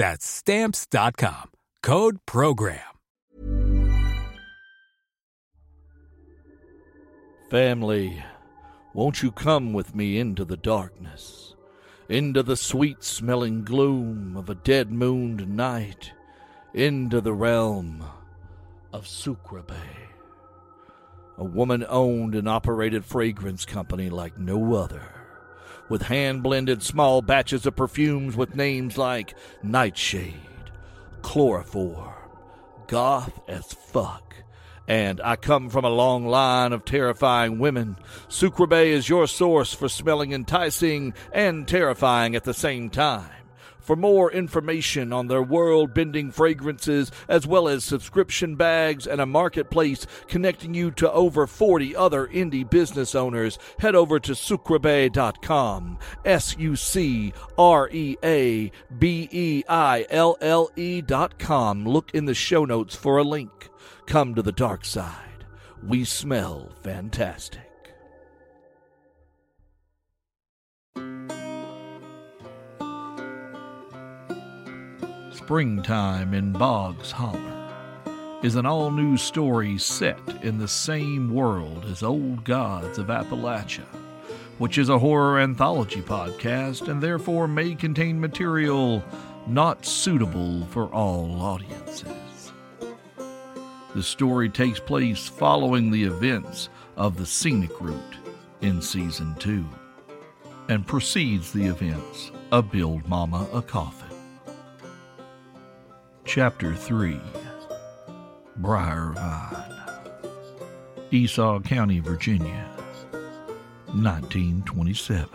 That's Stamps.com. Code PROGRAM. Family, won't you come with me into the darkness? into the sweet smelling gloom of a dead mooned night, into the realm of Sucreabeille. A woman owned and operated fragrance company like no other, with hand blended small batches of perfumes with names like Nightshade, Chloroform, Goth as Fuck, and I come from a long line of terrifying women. Sucreabeille is your source for smelling enticing and terrifying at the same time. For more information on their world bending fragrances, as well as subscription bags and a marketplace connecting you to over 40 other indie business owners, head over to sucreabeille.com. S U C R E A B E I L L E.com. Look in the show notes for a link. Come to the dark side. We smell fantastic. Springtime in Boggs Holler is an all new story set in the same world as Old Gods of Appalachia, which is a horror anthology podcast and therefore may contain material not suitable for all audiences. The story takes place following the events of the scenic route in season two and precedes the events of Build Mama a Coffin. Chapter 3 Briar Vine, Esau County, Virginia, 1927.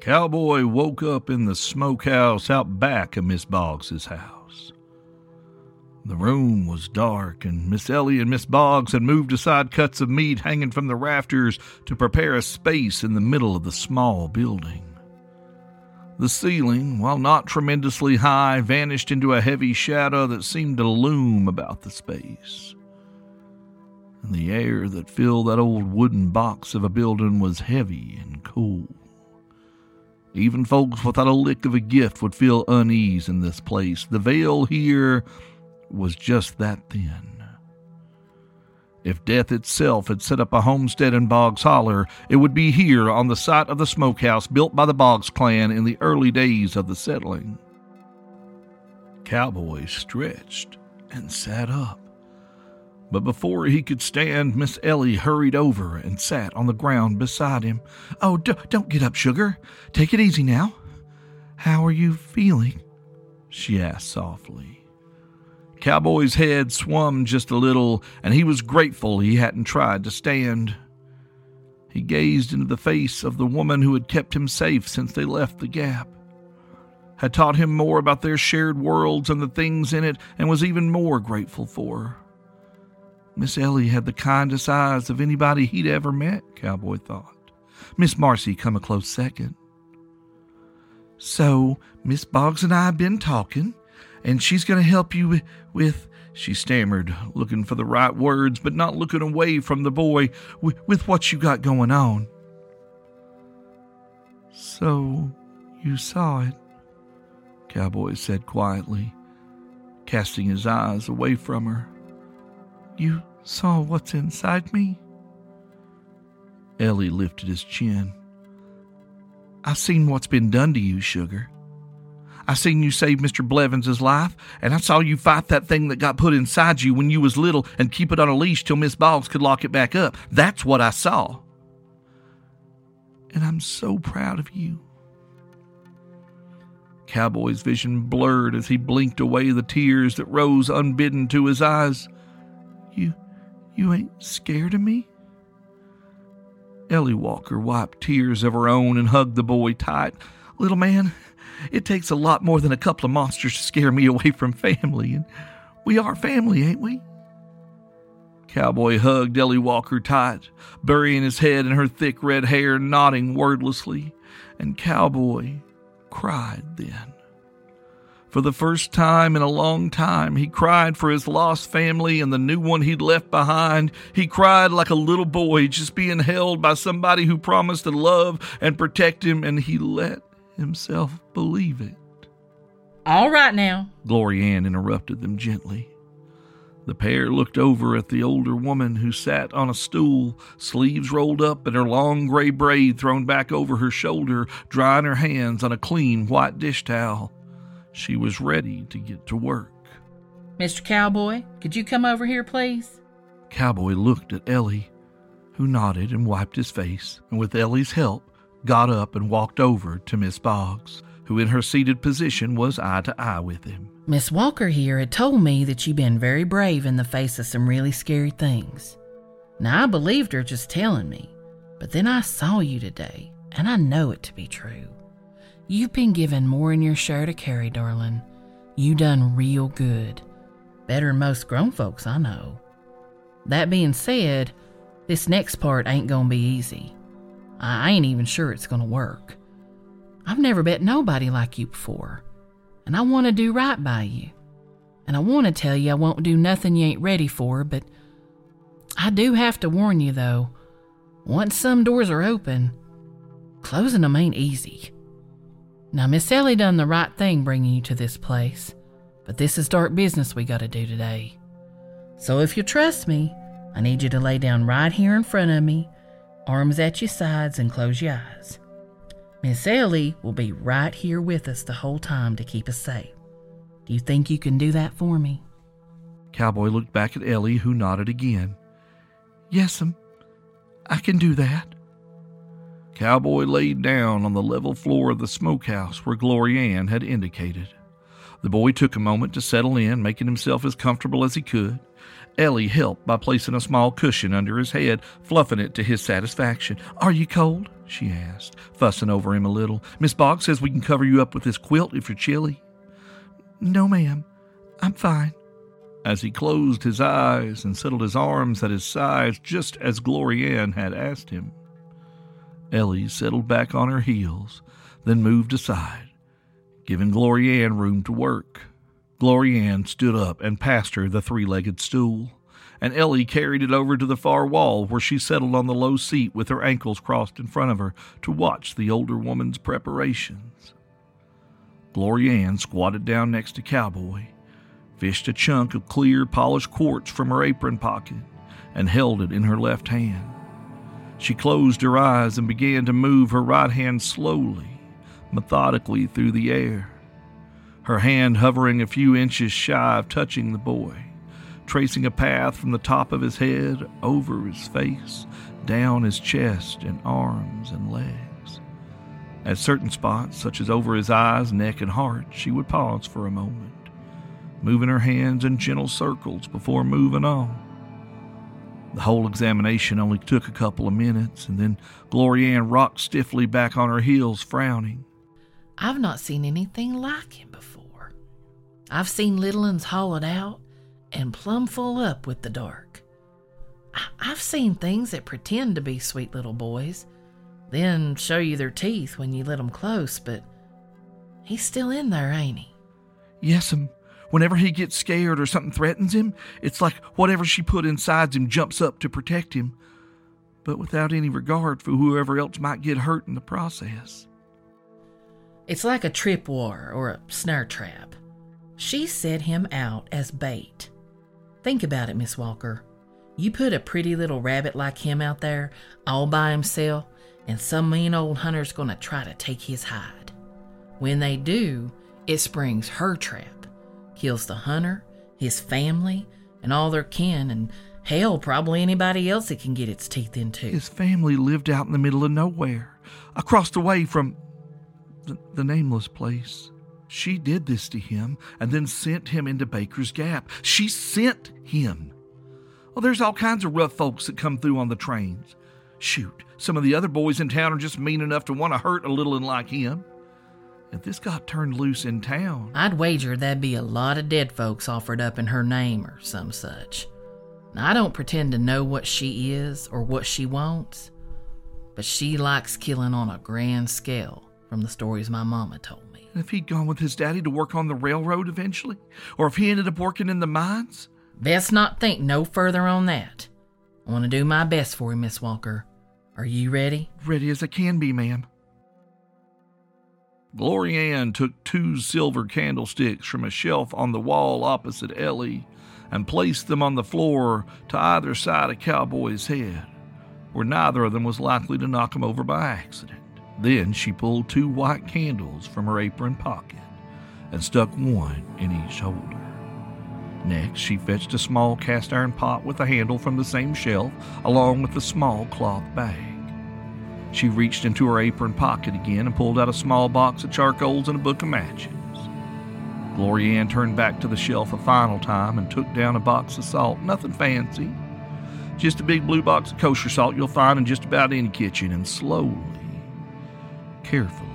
Cowboy woke up in the smokehouse out back of Miss Boggs's house. The room was dark, and Miss Ellie and Miss Boggs had moved aside cuts of meat hanging from the rafters to prepare a space in the middle of the small building. The ceiling, while not tremendously high, vanished into a heavy shadow that seemed to loom about the space. And the air that filled that old wooden box of a building was heavy and cool. Even folks without a lick of a gift would feel unease in this place. The veil here was just that thin. If death itself had set up a homestead in Boggs Holler, it would be here on the site of the smokehouse built by the Boggs clan in the early days of the settling. Cowboy stretched and sat up. But before he could stand, Miss Ellie hurried over and sat on the ground beside him. Oh, d- don't get up, sugar. Take it easy now. How are you feeling? she asked softly. Cowboy's head swum just a little, and he was grateful he hadn't tried to stand. He gazed into the face of the woman who had kept him safe since they left the gap, had taught him more about their shared worlds and the things in it, and was even more grateful for her. Miss Ellie had the kindest eyes of anybody he'd ever met, Cowboy thought. Miss Marcy come a close second. So, Miss Boggs and I have been talking, and she's going to help you with, she stammered, looking for the right words, but not looking away from the boy, with what you got going on. So, you saw it, Cowboy said quietly, casting his eyes away from her. You saw what's inside me? Ellie lifted his chin. I've seen what's been done to you, Sugar. I seen you save Mr. Blevins' life, and I saw you fight that thing that got put inside you when you was little and keep it on a leash till Miss Boggs could lock it back up. That's what I saw. And I'm so proud of you. Cowboy's vision blurred as he blinked away the tears that rose unbidden to his eyes. You you ain't scared of me? Ellie Walker wiped tears of her own and hugged the boy tight. Little man, it takes a lot more than a couple of monsters to scare me away from family, and we are family, ain't we? Cowboy hugged Ellie Walker tight, burying his head in her thick red hair, nodding wordlessly, and Cowboy cried then. For the first time in a long time, he cried for his lost family and the new one he'd left behind. He cried like a little boy just being held by somebody who promised to love and protect him, and he let himself believe it. All right now, Glory Ann interrupted them gently. The pair looked over at the older woman who sat on a stool, sleeves rolled up and her long gray braid thrown back over her shoulder, drying her hands on a clean white dish towel. She was ready to get to work. Mr. Cowboy, could you come over here, please? Cowboy looked at Ellie, who nodded and wiped his face, and with Ellie's help, got up and walked over to Miss Boggs, who in her seated position was eye to eye with him. Miss Walker here had told me that you've been very brave in the face of some really scary things. Now, I believed her just telling me, but then I saw you today, and I know it to be true. You've been given more in your share to carry, darling. You done real good. Better than most grown folks I know. That being said, this next part ain't gonna be easy. I ain't even sure it's gonna work. I've never met nobody like you before, and I want to do right by you. And I want to tell you I won't do nothing you ain't ready for, but I do have to warn you though. Once some doors are open, closing them ain't easy. Now, Miss Ellie done the right thing bringing you to this place, but this is dark business we gotta do today. So if you trust me, I need you to lay down right here in front of me, arms at your sides, and close your eyes. Miss Ellie will be right here with us the whole time to keep us safe. Do you think you can do that for me? Cowboy looked back at Ellie, who nodded again. Yes'm, um, I can do that. Cowboy laid down on the level floor of the smokehouse where Glory Ann had indicated. The boy took a moment to settle in, making himself as comfortable as he could. Ellie helped by placing a small cushion under his head, fluffing it to his satisfaction. Are you cold? she asked, fussing over him a little. Miss Boggs says we can cover you up with this quilt if you're chilly. No, ma'am. I'm fine. As he closed his eyes and settled his arms at his sides, just as Glory Ann had asked him, Ellie settled back on her heels, then moved aside, giving Glory Ann room to work. Glory Ann stood up and passed her the three legged stool, and Ellie carried it over to the far wall where she settled on the low seat with her ankles crossed in front of her to watch the older woman's preparations. Glory Ann squatted down next to Cowboy, fished a chunk of clear, polished quartz from her apron pocket, and held it in her left hand. She closed her eyes and began to move her right hand slowly, methodically through the air, her hand hovering a few inches shy of touching the boy, tracing a path from the top of his head over his face, down his chest and arms and legs. At certain spots, such as over his eyes, neck, and heart, she would pause for a moment, moving her hands in gentle circles before moving on. The whole examination only took a couple of minutes, and then Glory Ann rocked stiffly back on her heels, frowning. I've not seen anything like him. I've seen little uns hollowed out and plumb full up with the dark. I- I've seen things that pretend to be sweet little boys, then show you their teeth when you let 'em close, but he's still in there, ain't he? Yes'm. Um, whenever he gets scared or something threatens him, it's like whatever she put inside him jumps up to protect him, but without any regard for whoever else might get hurt in the process. It's like a trip tripwire or a snare trap. She set him out as bait. Think about it, Miss Walker. You put a pretty little rabbit like him out there, all by himself, and some mean old hunter's gonna try to take his hide. When they do, it springs her trap, kills the hunter, his family, and all their kin, and hell, probably anybody else it can get its teeth into. His family lived out in the middle of nowhere, across the way from the, the nameless place. She did this to him and then sent him into Baker's Gap. She sent him. Well, there's all kinds of rough folks that come through on the trains. Shoot, some of the other boys in town are just mean enough to want to hurt a little and like him. If this got turned loose in town, I'd wager there'd be a lot of dead folks offered up in her name or some such. Now, I don't pretend to know what she is or what she wants, but she likes killing on a grand scale from the stories my mama told me. if he'd gone with his daddy to work on the railroad eventually, or if he ended up working in the mines, Best not think no further on that. I want to do my best for you, Miss Walker. Are you ready? ready as I can be, ma'am. Glory Ann took two silver candlesticks from a shelf on the wall opposite Ellie and placed them on the floor to either side of Cowboy's head, where neither of them was likely to knock him over by accident. Then she pulled two white candles from her apron pocket and stuck one in each holder. Next, she fetched a small cast iron pot with a handle from the same shelf, along with a small cloth bag. She reached into her apron pocket again and pulled out a small box of charcoals and a book of matches. Glory Ann turned back to the shelf a final time and took down a box of salt. Nothing fancy. Just a big blue box of kosher salt you'll find in just about any kitchen, and slowly, carefully,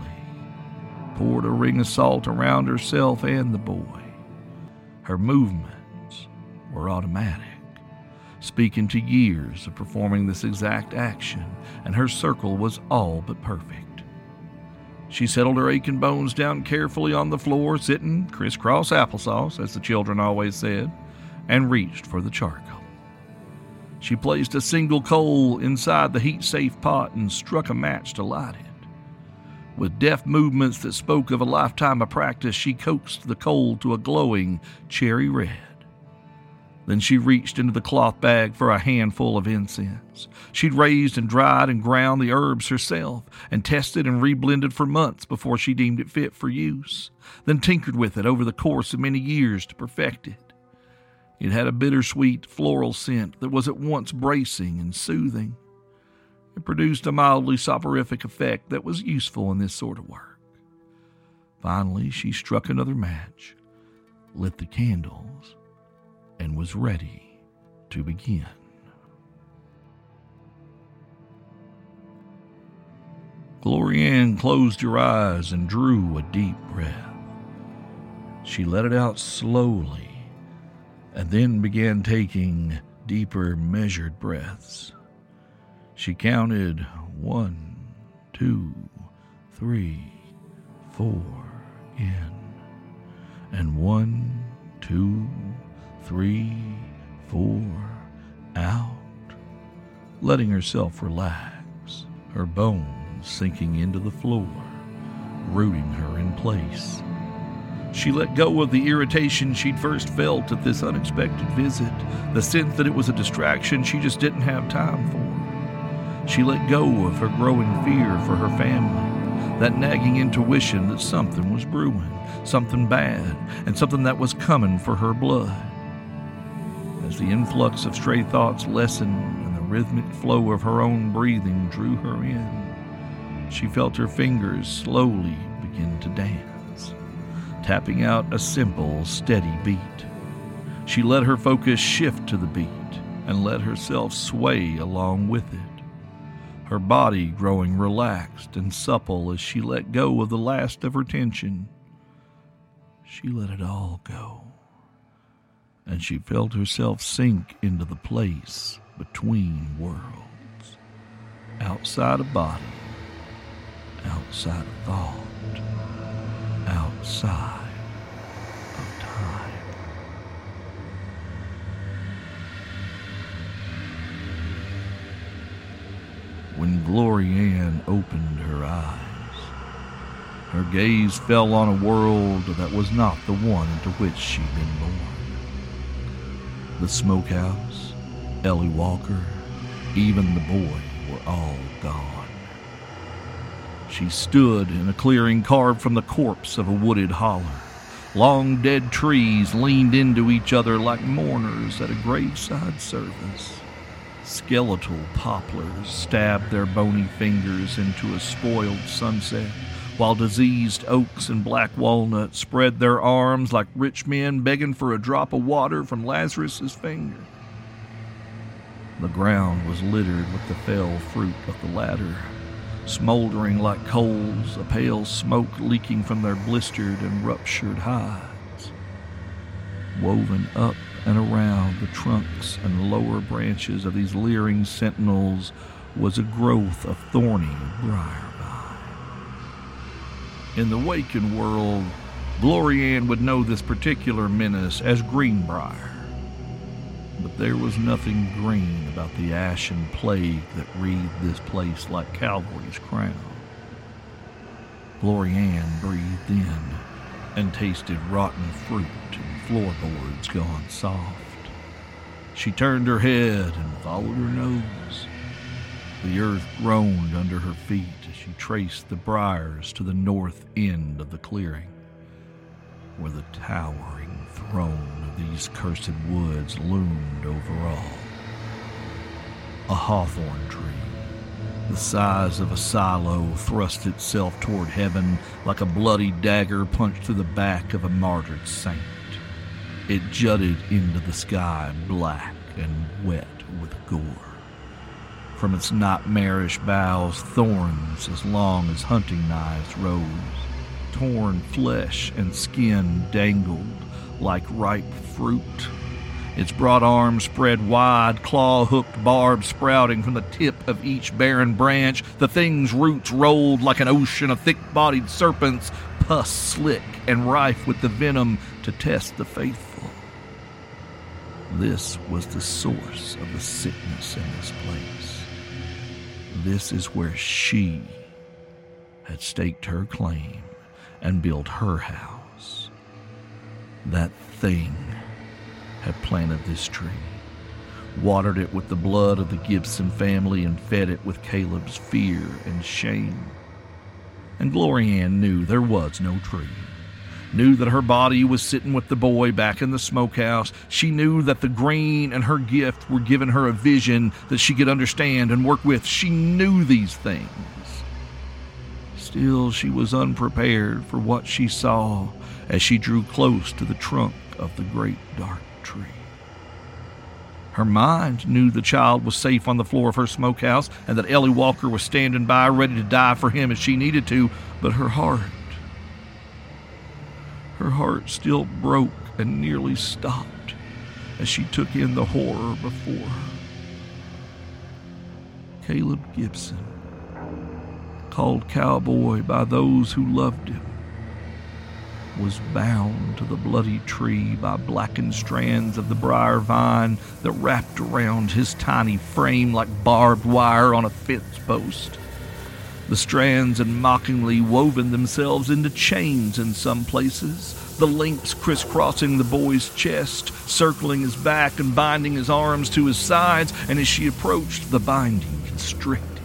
poured a ring of salt around herself and the boy. Her movements were automatic speaking to years of performing this exact action, and her circle was all but perfect. She settled her aching bones down carefully on the floor, sitting crisscross applesauce, as the children always said, and reached for the charcoal. She placed a single coal inside the heat safe pot and struck a match to light it. With deft movements that spoke of a lifetime of practice, she coaxed the coal to a glowing cherry red. Then she reached into the cloth bag for a handful of incense. She'd raised and dried and ground the herbs herself and tested and reblended for months before she deemed it fit for use, then tinkered with it over the course of many years to perfect it. It had a bittersweet floral scent that was at once bracing and soothing. It produced a mildly soporific effect that was useful in this sort of work. Finally, she struck another match, lit the candles, and was ready to begin. Glory Ann closed her eyes and drew a deep breath. She let it out slowly and then began taking deeper, measured breaths. She counted one, two, three, four in, and one, two, three, four, out, letting herself relax, her bones sinking into the floor, rooting her in place. She let go of the irritation she'd first felt at this unexpected visit, the sense that it was a distraction she just didn't have time for. She let go of her growing fear for her family, that nagging intuition that something was brewing, something bad, and something that was coming for her blood. As the influx of stray thoughts lessened and the rhythmic flow of her own breathing drew her in, she felt her fingers slowly begin to dance, tapping out a simple, steady beat. She let her focus shift to the beat and let herself sway along with it, her body growing relaxed and supple as she let go of the last of her tension. She let it all go and she felt herself sink into the place between worlds, outside of body outside of thought, outside When Glory Ann opened her eyes, her gaze fell on a world that was not the one into which she'd been born. The smokehouse, Ellie Walker, even the boy were all gone. She stood in a clearing carved from the corpse of a wooded holler. Long dead trees leaned into each other like mourners at a graveside service. Skeletal poplars stabbed their bony fingers into a spoiled sunset, while diseased oaks and black walnuts spread their arms like rich men begging for a drop of water from Lazarus's finger. The ground was littered with the fell fruit of the latter, smoldering like coals, a pale smoke leaking from their blistered and ruptured hides. Woven up and around the trunks and lower branches of these leering sentinels was a growth of thorny briar vine. In the waking world, Glory Ann would know this particular menace as Greenbrier. But there was nothing green about the ashen plague that wreathed this place like Calvary's crown. Glory Ann breathed in and tasted rotten fruit floorboards gone soft. She turned her head and followed her nose. The earth groaned under her feet as she traced the briars to the north end of the clearing, where the towering throne of these cursed woods loomed over all. A hawthorn tree, the size of a silo, thrust itself toward heaven like a bloody dagger punched through the back of a martyred saint. It jutted into the sky black and wet with gore. From its nightmarish boughs, thorns as long as hunting knives rose. Torn flesh and skin dangled like ripe fruit. Its broad arms spread wide, claw hooked barbs sprouting from the tip of each barren branch. The thing's roots rolled like an ocean of thick bodied serpents, pus slick and rife with the venom to test the faithful. This was the source of the sickness in this place. This is where she had staked her claim and built her house. That thing had planted this tree, watered it with the blood of the Gibson family, and fed it with Caleb's fear and shame. And Glory Ann knew there was no tree. Knew that her body was sitting with the boy back in the smokehouse. She knew that the grain and her gift were giving her a vision that she could understand and work with. She knew these things. Still, she was unprepared for what she saw as she drew close to the trunk of the great dark tree. Her mind knew the child was safe on the floor of her smokehouse and that Ellie Walker was standing by ready to die for him if she needed to, but her heart, her heart still broke and nearly stopped as she took in the horror before her. Caleb Gibson, called cowboy by those who loved him, was bound to the bloody tree by blackened strands of the briar vine that wrapped around his tiny frame like barbed wire on a fence post. The strands had mockingly woven themselves into chains in some places, the links crisscrossing the boy's chest, circling his back and binding his arms to his sides, and as she approached, the binding constricted.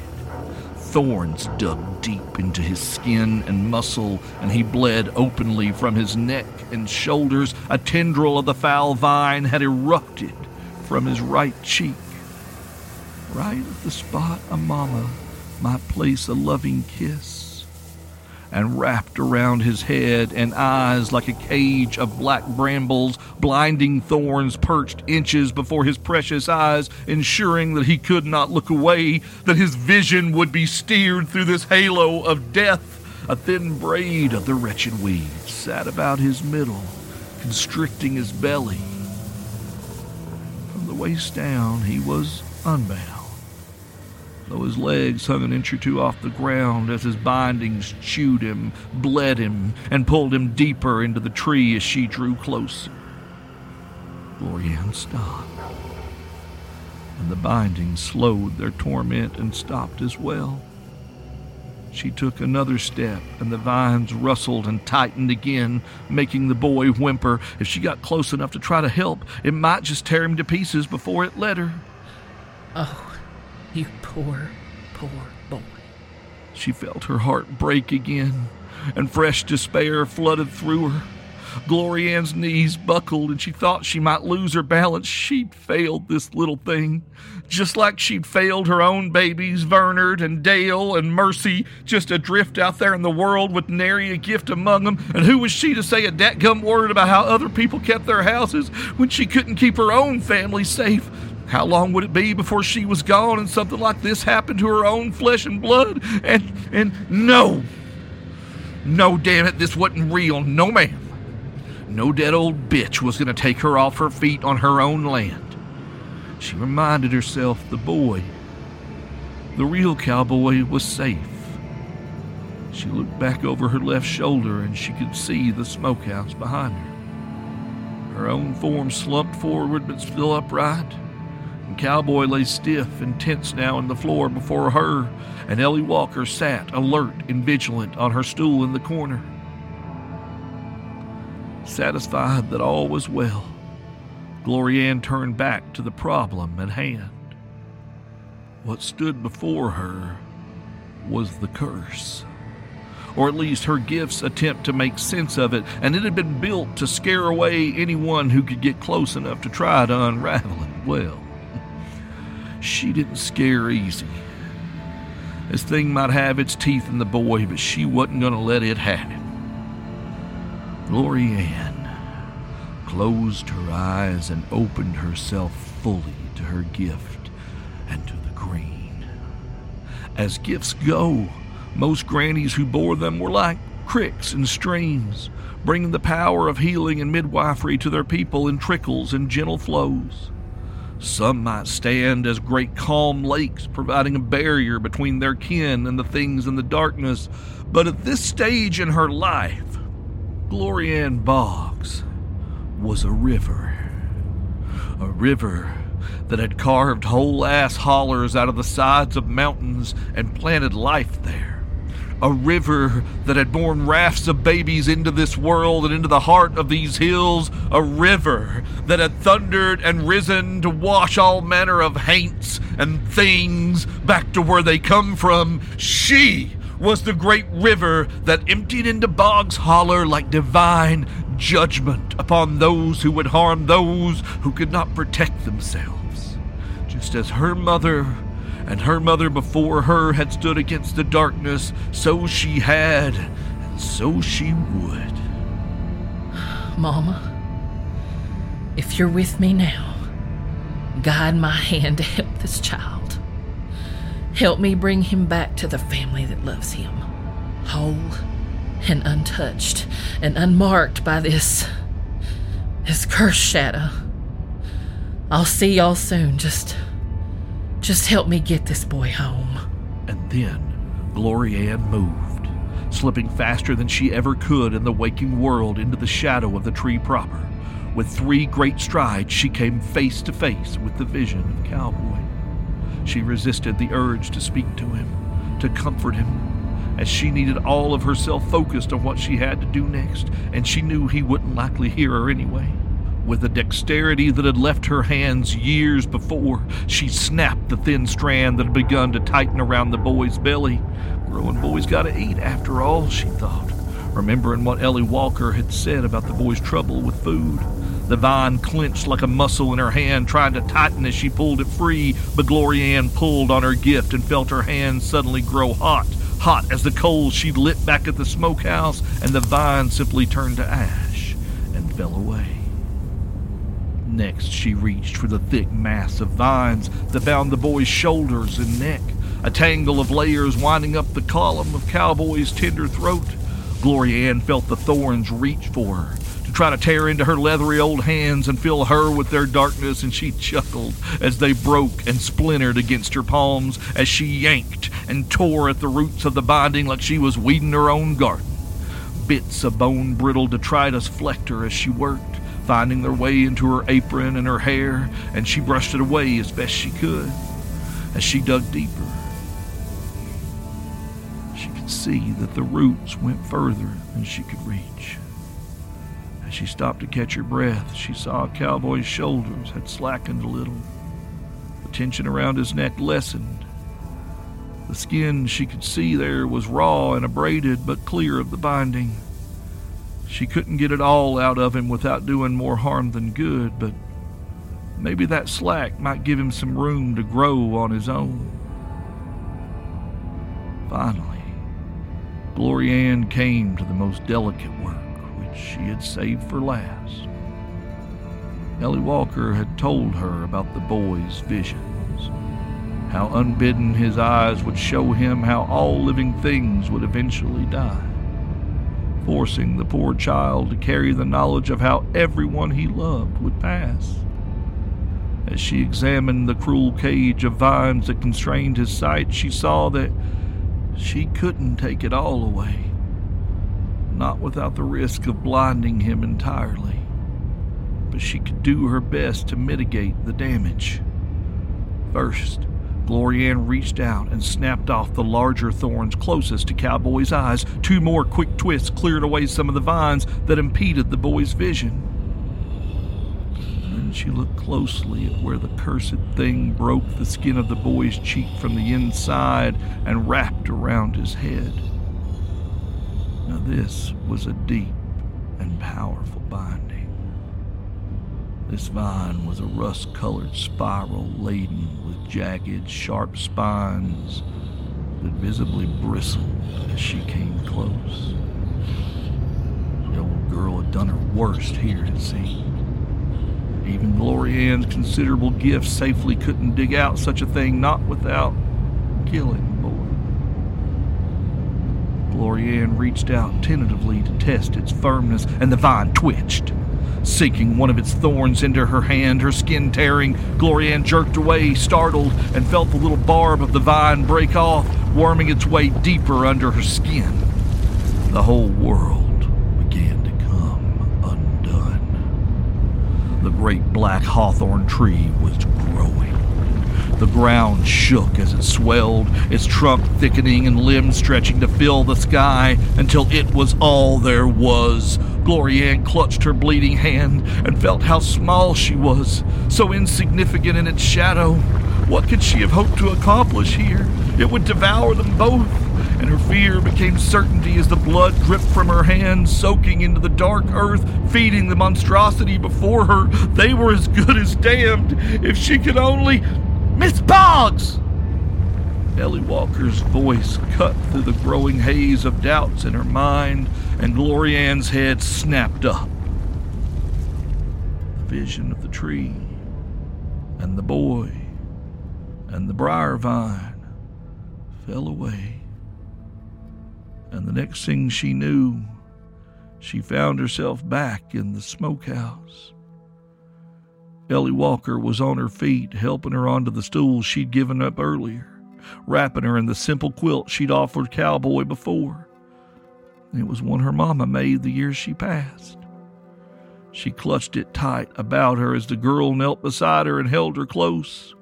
Thorns dug deep into his skin and muscle, and he bled openly from his neck and shoulders. A tendril of the foul vine had erupted from his right cheek, right at the spot a mama might place a loving kiss, and wrapped around his head and eyes like a cage of black brambles, blinding thorns perched inches before his precious eyes, ensuring that he could not look away, that his vision would be steered through this halo of death. A thin braid of the wretched weed sat about his middle, constricting his belly. From the waist down, he was unbound though his legs hung an inch or two off the ground as his bindings chewed him, bled him, and pulled him deeper into the tree as she drew closer. Glory Ann stopped, and the bindings slowed their torment and stopped as well. She took another step, and the vines rustled and tightened again, making the boy whimper. If she got close enough to try to help, it might just tear him to pieces before it let her. Oh, you poor, poor boy. She felt her heart break again, and fresh despair flooded through her. Glory Ann's knees buckled and she thought she might lose her balance. She'd failed this little thing, just like she'd failed her own babies, Vernard and Dale and Mercy, just adrift out there in the world with nary a gift among them. And who was she to say a datgum word about how other people kept their houses when she couldn't keep her own family safe? How long would it be before she was gone and something like this happened to her own flesh and blood? And and no. No, damn it, this wasn't real. No, ma'am. No dead old bitch was going to take her off her feet on her own land. She reminded herself the boy, the real cowboy, was safe. She looked back over her left shoulder and she could see the smokehouse behind her. Her own form slumped forward but still upright. And Cowboy lay stiff and tense now on the floor before her, and Ellie Walker sat alert and vigilant on her stool in the corner. Satisfied that all was well, Glory Ann turned back to the problem at hand. What stood before her was the curse, or at least her gift's attempt to make sense of it, and it had been built to scare away anyone who could get close enough to try to unravel it. Well, she didn't scare easy. This thing might have its teeth in the boy, but she wasn't going to let it have him. Glory Ann closed her eyes and opened herself fully to her gift and to the green. As gifts go, most grannies who bore them were like cricks and streams, bringing the power of healing and midwifery to their people in trickles and gentle flows. Some might stand as great calm lakes, providing a barrier between their kin and the things in the darkness. But at this stage in her life, Glory Ann Boggs was a river. A river that had carved whole ass hollers out of the sides of mountains and planted life there. A river that had borne rafts of babies into this world and into the heart of these hills. A river that had thundered and risen to wash all manner of haints and things back to where they come from. She was the great river that emptied into Boggs Holler like divine judgment upon those who would harm those who could not protect themselves. Just as her mother and her mother before her had stood against the darkness, so she had, and so she would. Mama, if you're with me now, guide my hand to help this child. Help me bring him back to the family that loves him, whole and untouched and unmarked by this. this cursed shadow. I'll see y'all soon. Just. Just help me get this boy home. And then Glory Ann moved, slipping faster than she ever could in the waking world into the shadow of the tree proper. With three great strides, she came face to face with the vision of Cowboy. She resisted the urge to speak to him, to comfort him, as she needed all of herself focused on what she had to do next, and she knew he wouldn't likely hear her anyway. With a dexterity that had left her hands years before, she snapped the thin strand that had begun to tighten around the boy's belly. Growing boys gotta eat, after all, she thought, remembering what Ellie Walker had said about the boy's trouble with food. The vine clenched like a muscle in her hand, trying to tighten as she pulled it free, but Glory Ann pulled on her gift and felt her hand suddenly grow hot, hot as the coals she'd lit back at the smokehouse, and the vine simply turned to ash and fell away. Next, she reached for the thick mass of vines that bound the boy's shoulders and neck, a tangle of layers winding up the column of Cowboy's tender throat. Glory Ann felt the thorns reach for her, to try to tear into her leathery old hands and fill her with their darkness, and she chuckled as they broke and splintered against her palms as she yanked and tore at the roots of the binding like she was weeding her own garden. Bits of bone brittle detritus flecked her as she worked, finding their way into her apron and her hair, and she brushed it away as best she could. As she dug deeper, she could see that the roots went further than she could reach. As she stopped to catch her breath, she saw Cowboy's shoulders had slackened a little. The tension around his neck lessened. The skin she could see there was raw and abraded, but clear of the binding. She couldn't get it all out of him without doing more harm than good, but maybe that slack might give him some room to grow on his own. Finally, Glory Ann came to the most delicate work which she had saved for last. Ellie Walker had told her about the boy's visions, how unbidden his eyes would show him how all living things would eventually die, forcing the poor child to carry the knowledge of how everyone he loved would pass. As she examined the cruel cage of vines that constrained his sight, she saw that she couldn't take it all away not without the risk of blinding him entirely. But she could do her best to mitigate the damage. First, Glory Ann reached out and snapped off the larger thorns closest to Cowboy's eyes. Two more quick twists cleared away some of the vines that impeded the boy's vision. Then she looked closely at where the cursed thing broke the skin of the boy's cheek from the inside and wrapped around his head. Now, this was a deep and powerful binding. This vine was a rust colored spiral laden with jagged, sharp spines that visibly bristled as she came close. The old girl had done her worst here, it seemed. Even Glory considerable gifts safely couldn't dig out such a thing, not without killing boy. Glory Ann reached out tentatively to test its firmness, and the vine twitched. Sinking one of its thorns into her hand, her skin tearing, Glory Ann jerked away, startled, and felt the little barb of the vine break off, worming its way deeper under her skin. The whole world began to come undone. The great black hawthorn tree was growing. The ground shook as it swelled, its trunk thickening and limbs stretching to fill the sky until it was all there was. Glory Ann clutched her bleeding hand and felt how small she was, so insignificant in its shadow. What could she have hoped to accomplish here? It would devour them both and her fear became certainty as the blood dripped from her hands, soaking into the dark earth, feeding the monstrosity before her. They were as good as damned. If she could only. Miss Boggs! Ellie Walker's voice cut through the growing haze of doubts in her mind, and Glory Ann's head snapped up. The vision of the tree, and the boy, and the briar vine fell away. And the next thing she knew, she found herself back in the smokehouse. Ellie Walker was on her feet, helping her onto the stool she'd given up earlier, wrapping her in the simple quilt she'd offered Cowboy before. It was one her mama made the year she passed. She clutched it tight about her as the girl knelt beside her and held her close.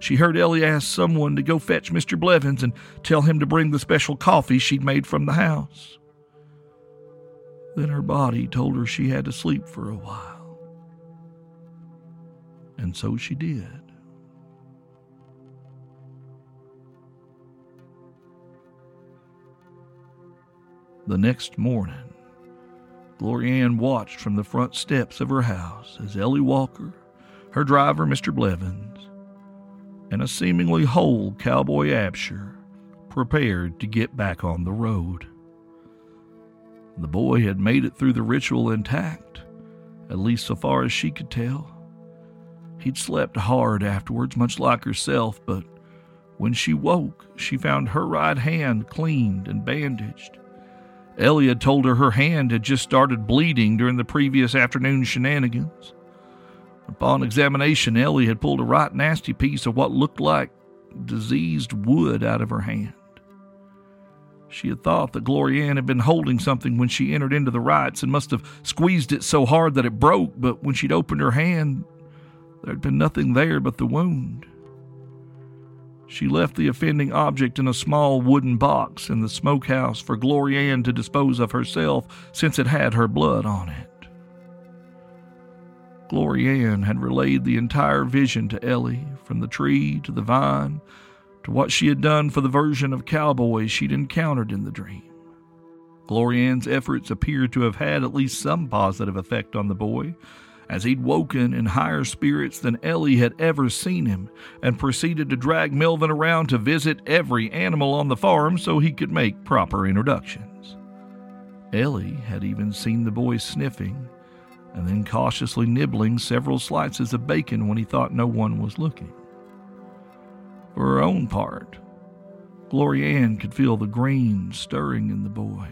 She heard Ellie ask someone to go fetch Mr. Blevins and tell him to bring the special coffee she'd made from the house. Then her body told her she had to sleep for a while. And so she did. The next morning, Glory Ann watched from the front steps of her house as Ellie Walker, her driver, Mr. Blevins, and a seemingly whole cowboy Absher prepared to get back on the road. The boy had made it through the ritual intact, at least so far as she could tell. He'd slept hard afterwards, much like herself, but when she woke, she found her right hand cleaned and bandaged, Ellie had told her her hand had just started bleeding during the previous afternoon's shenanigans. Upon examination, Ellie had pulled a right nasty piece of what looked like diseased wood out of her hand. She had thought that Glory Ann had been holding something when she entered into the rites and must have squeezed it so hard that it broke, but when she'd opened her hand, there had been nothing there but the wound. She left the offending object in a small wooden box in the smokehouse for Glory Ann to dispose of herself since it had her blood on it. Glory Ann had relayed the entire vision to Ellie, from the tree to the vine to what she had done for the version of cowboy she'd encountered in the dream. Glory Ann's efforts appeared to have had at least some positive effect on the boy, as he'd woken in higher spirits than Ellie had ever seen him, and proceeded to drag Melvin around to visit every animal on the farm so he could make proper introductions. Ellie had even seen the boy sniffing and then cautiously nibbling several slices of bacon when he thought no one was looking. For her own part, Glory Ann could feel the grain stirring in the boy,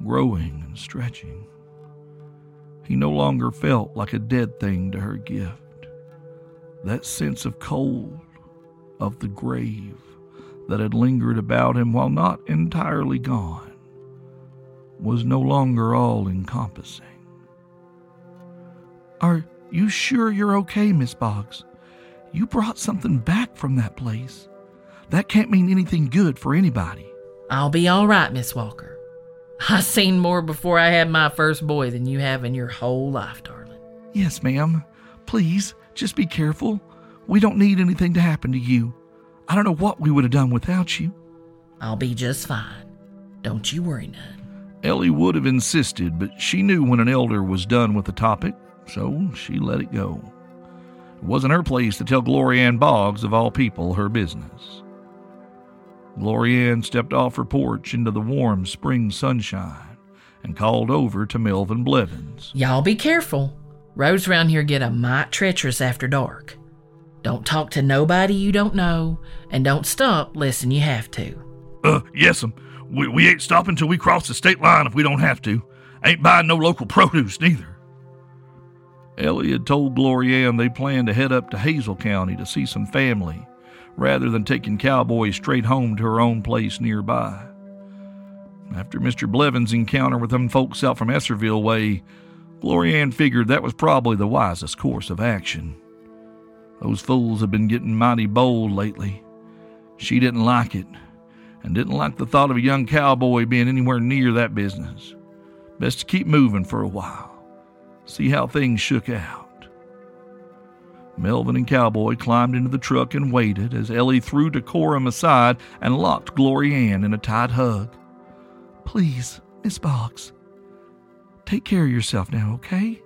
growing and stretching. He no longer felt like a dead thing to her gift. That sense of cold, of the grave, that had lingered about him while not entirely gone, was no longer all encompassing. Are you sure you're okay, Miss Boggs? You brought something back from that place. That can't mean anything good for anybody. I'll be all right, Miss Walker. I seen more before I had my first boy than you have in your whole life, darling. Yes, ma'am. Please, just be careful. We don't need anything to happen to you. I don't know what we would have done without you. I'll be just fine. Don't you worry none. Ellie would have insisted, but she knew when an elder was done with the topic, so she let it go. It wasn't her place to tell Glory Ann Boggs, of all people, her business. Glory Ann stepped off her porch into the warm spring sunshine and called over to Melvin Blevins. Y'all be careful. Roads around here get a mite treacherous after dark. Don't talk to nobody you don't know, and don't stop listen you have to. Uh, yes'm. We, we ain't stopping till we cross the state line if we don't have to. Ain't buying no local produce neither. Ellie had told Glory Ann they planned to head up to Hazel County to see some family, rather than taking Cowboy straight home to her own place nearby. After Mr. Blevins' encounter with them folks out from Esserville way, Glory Ann figured that was probably the wisest course of action. Those fools had been getting mighty bold lately. She didn't like it, and didn't like the thought of a young cowboy being anywhere near that business. Best to keep moving for a while see how things shook out. Melvin and Cowboy climbed into the truck and waited as Ellie threw Decorum aside and locked Glory Ann in a tight hug. Please, Miss Boggs, take care of yourself now, okay?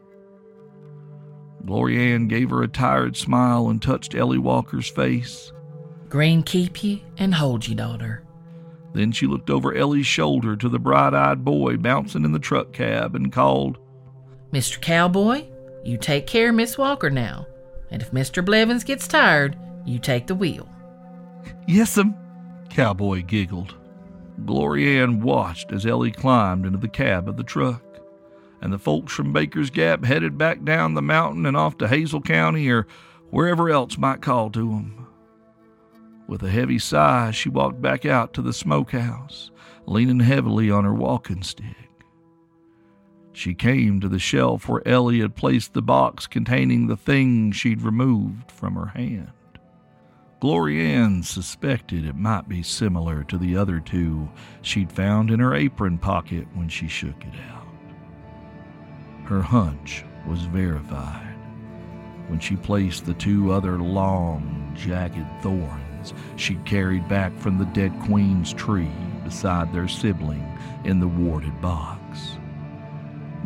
Glory Ann gave her a tired smile and touched Ellie Walker's face. Green keep you and hold you, daughter. Then she looked over Ellie's shoulder to the bright eyed boy bouncing in the truck cab and called, Mr. Cowboy, you take care of Miss Walker now. And if Mr. Blevins gets tired, you take the wheel. Yes'm, Cowboy giggled. Glory Ann watched as Ellie climbed into the cab of the truck, and the folks from Baker's Gap headed back down the mountain and off to Hazel County or wherever else might call to them. With a heavy sigh, she walked back out to the smokehouse, leaning heavily on her walking stick. She came to the shelf where Ellie had placed the box containing the thing she'd removed from her hand. Glory Ann suspected it might be similar to the other two she'd found in her apron pocket when she shook it out. Her hunch was verified when she placed the two other long, jagged thorns she'd carried back from the dead queen's tree beside their sibling in the warded box.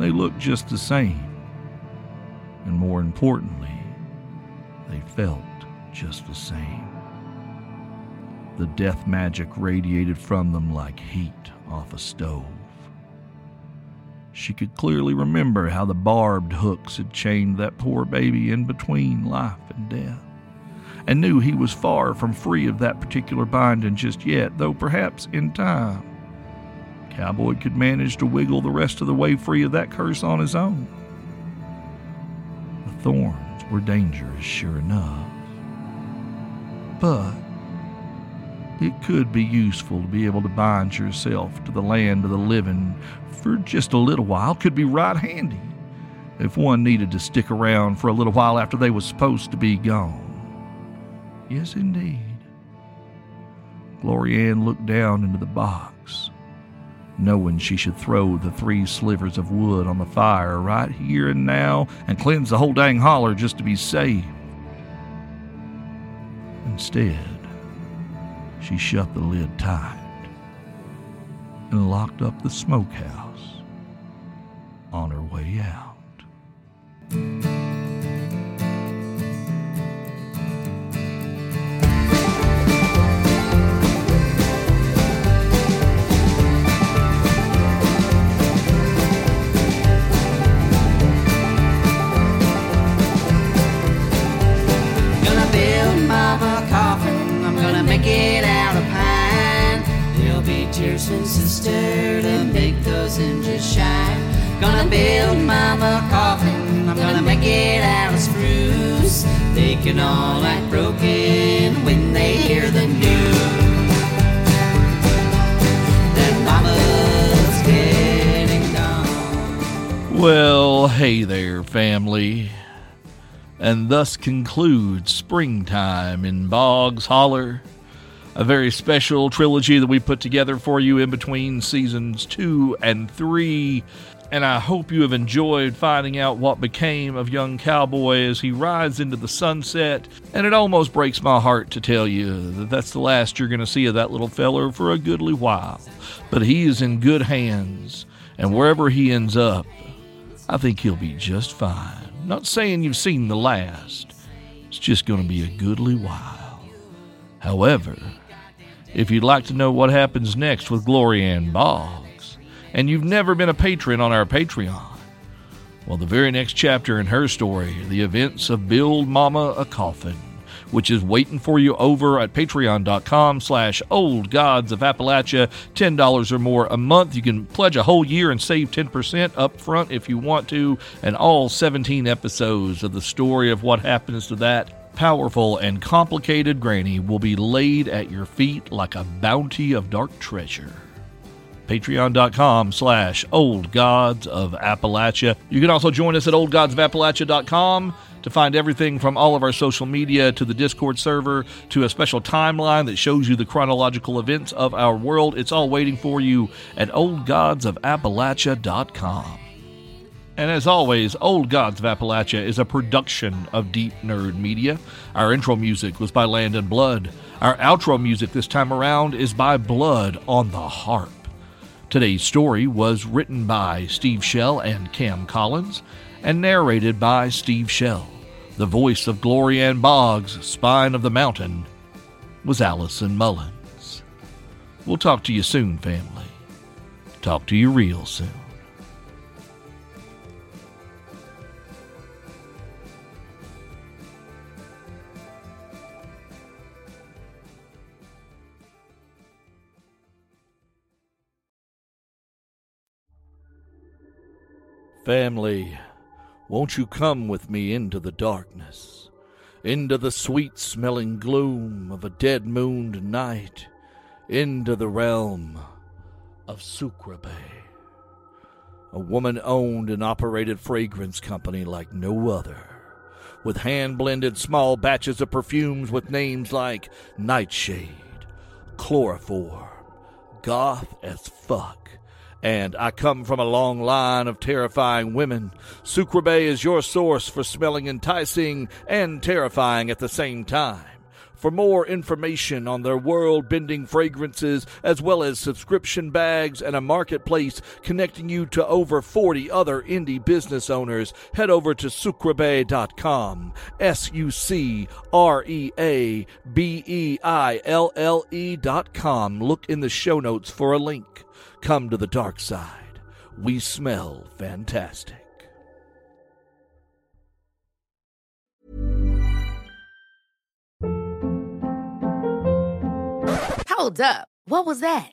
They looked just the same. And more importantly, they felt just the same. The death magic radiated from them like heat off a stove. She could clearly remember how the barbed hooks had chained that poor baby in between life and death, and knew he was far from free of that particular binding just yet, though perhaps in time Cowboy could manage to wiggle the rest of the way free of that curse on his own. The thorns were dangerous, sure enough. But it could be useful to be able to bind yourself to the land of the living for just a little while. Could be right handy if one needed to stick around for a little while after they was supposed to be gone. Yes, indeed. Glory Ann looked down into the box, knowing she should throw the three slivers of wood on the fire right here and now and cleanse the whole dang holler just to be safe. Instead, she shut the lid tight and locked up the smokehouse on her way out. Make those hinges shine. Gonna build mama a coffin. I'm gonna make it out of spruce. They can all act broken when they hear the news. Well, hey there, family. And thus concludes Springtime in Boggs Holler, a very special trilogy that we put together for you in between seasons two and three. And I hope you have enjoyed finding out what became of young Cowboy as he rides into the sunset. And it almost breaks my heart to tell you that that's the last you're going to see of that little feller for a goodly while. But he is in good hands, and wherever he ends up, I think he'll be just fine. Not saying you've seen the last, it's just going to be a goodly while. However, if you'd like to know what happens next with Glory Ann Boggs, and you've never been a patron on our Patreon, well, the very next chapter in her story, the events of Build Mama a Coffin, which is waiting for you over at patreon.com slash old gods of Appalachia. $10 or more a month. You can pledge a whole year and save 10% up front if you want to. And all 17 episodes of the story of what happens to that powerful and complicated granny will be laid at your feet like a bounty of dark treasure. Patreon.com slash old gods of appalachia. You can also join us at oldgodsofappalachia.com to find everything from all of our social media to the discord server to a special timeline that shows you the chronological events of our world. It's all waiting for you at oldgodsofappalachia.com and as always, Old Gods of Appalachia is a production of Deep Nerd Media. Our intro music was by Landon Blood. Our outro music this time around is by Blood on the Harp. Today's story was written by Steve Shell and Cam Collins and narrated by Steve Shell. The voice of Glory Ann Boggs, Spine of the Mountain, was Allison Mullins. We'll talk to you soon, family. Talk to you real soon. Family, won't you come with me into the darkness, into the sweet smelling gloom of a dead mooned night, into the realm of Sucre a woman owned and operated fragrance company like no other, with hand blended small batches of perfumes with names like Nightshade, Chloroform, Goth as Fuck and I come from a long line of terrifying women. Sucreabeille is your source for smelling enticing and terrifying at the same time. For more information on their world bending fragrances, as well as subscription bags and a marketplace connecting you to over 40 other indie business owners, head over to sucreabeille.com. S U C R E A B E I L L E.com. Look in the show notes for a link. Come to the dark side. We smell fantastic. Hold up. What was that?